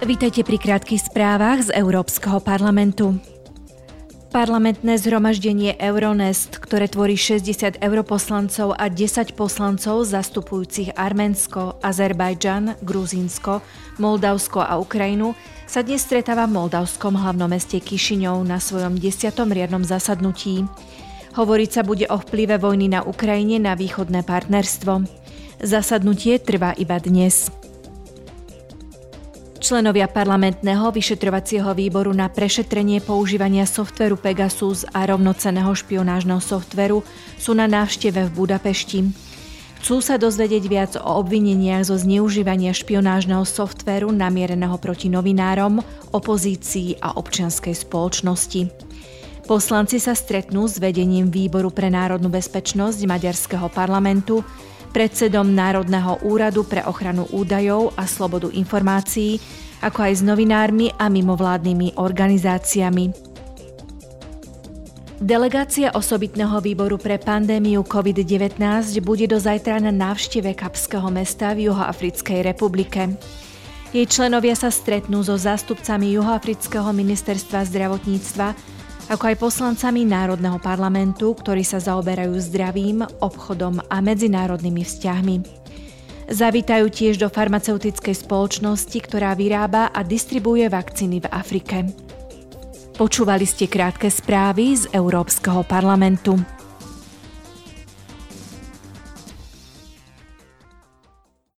Vítajte pri krátkých správach z Európskeho parlamentu. Parlamentné zhromaždenie Euronest, ktoré tvorí 60 europoslancov a 10 poslancov zastupujúcich Arménsko, Azerbajdžan, Gruzínsko, Moldavsko a Ukrajinu, sa dnes stretáva v moldavskom hlavnom meste Kišiňov na svojom 10. riadnom zasadnutí. Hovoriť sa bude o vplyve vojny na Ukrajine na východné partnerstvo. Zasadnutie trvá iba dnes. Členovia parlamentného vyšetrovacieho výboru na prešetrenie používania softveru Pegasus a rovnoceného špionážneho softveru sú na návšteve v Budapešti. Chcú sa dozvedieť viac o obvineniach zo zneužívania špionážneho softveru namiereného proti novinárom, opozícii a občianskej spoločnosti. Poslanci sa stretnú s vedením Výboru pre národnú bezpečnosť Maďarského parlamentu, predsedom Národného úradu pre ochranu údajov a slobodu informácií, ako aj s novinármi a mimovládnymi organizáciami. Delegácia osobitného výboru pre pandémiu COVID-19 bude do zajtra na návšteve Kapského mesta v Juhoafrickej republike. Jej členovia sa stretnú so zástupcami Juhoafrického ministerstva zdravotníctva ako aj poslancami Národného parlamentu, ktorí sa zaoberajú zdravím, obchodom a medzinárodnými vzťahmi. Zavítajú tiež do farmaceutickej spoločnosti, ktorá vyrába a distribuje vakcíny v Afrike. Počúvali ste krátke správy z Európskeho parlamentu.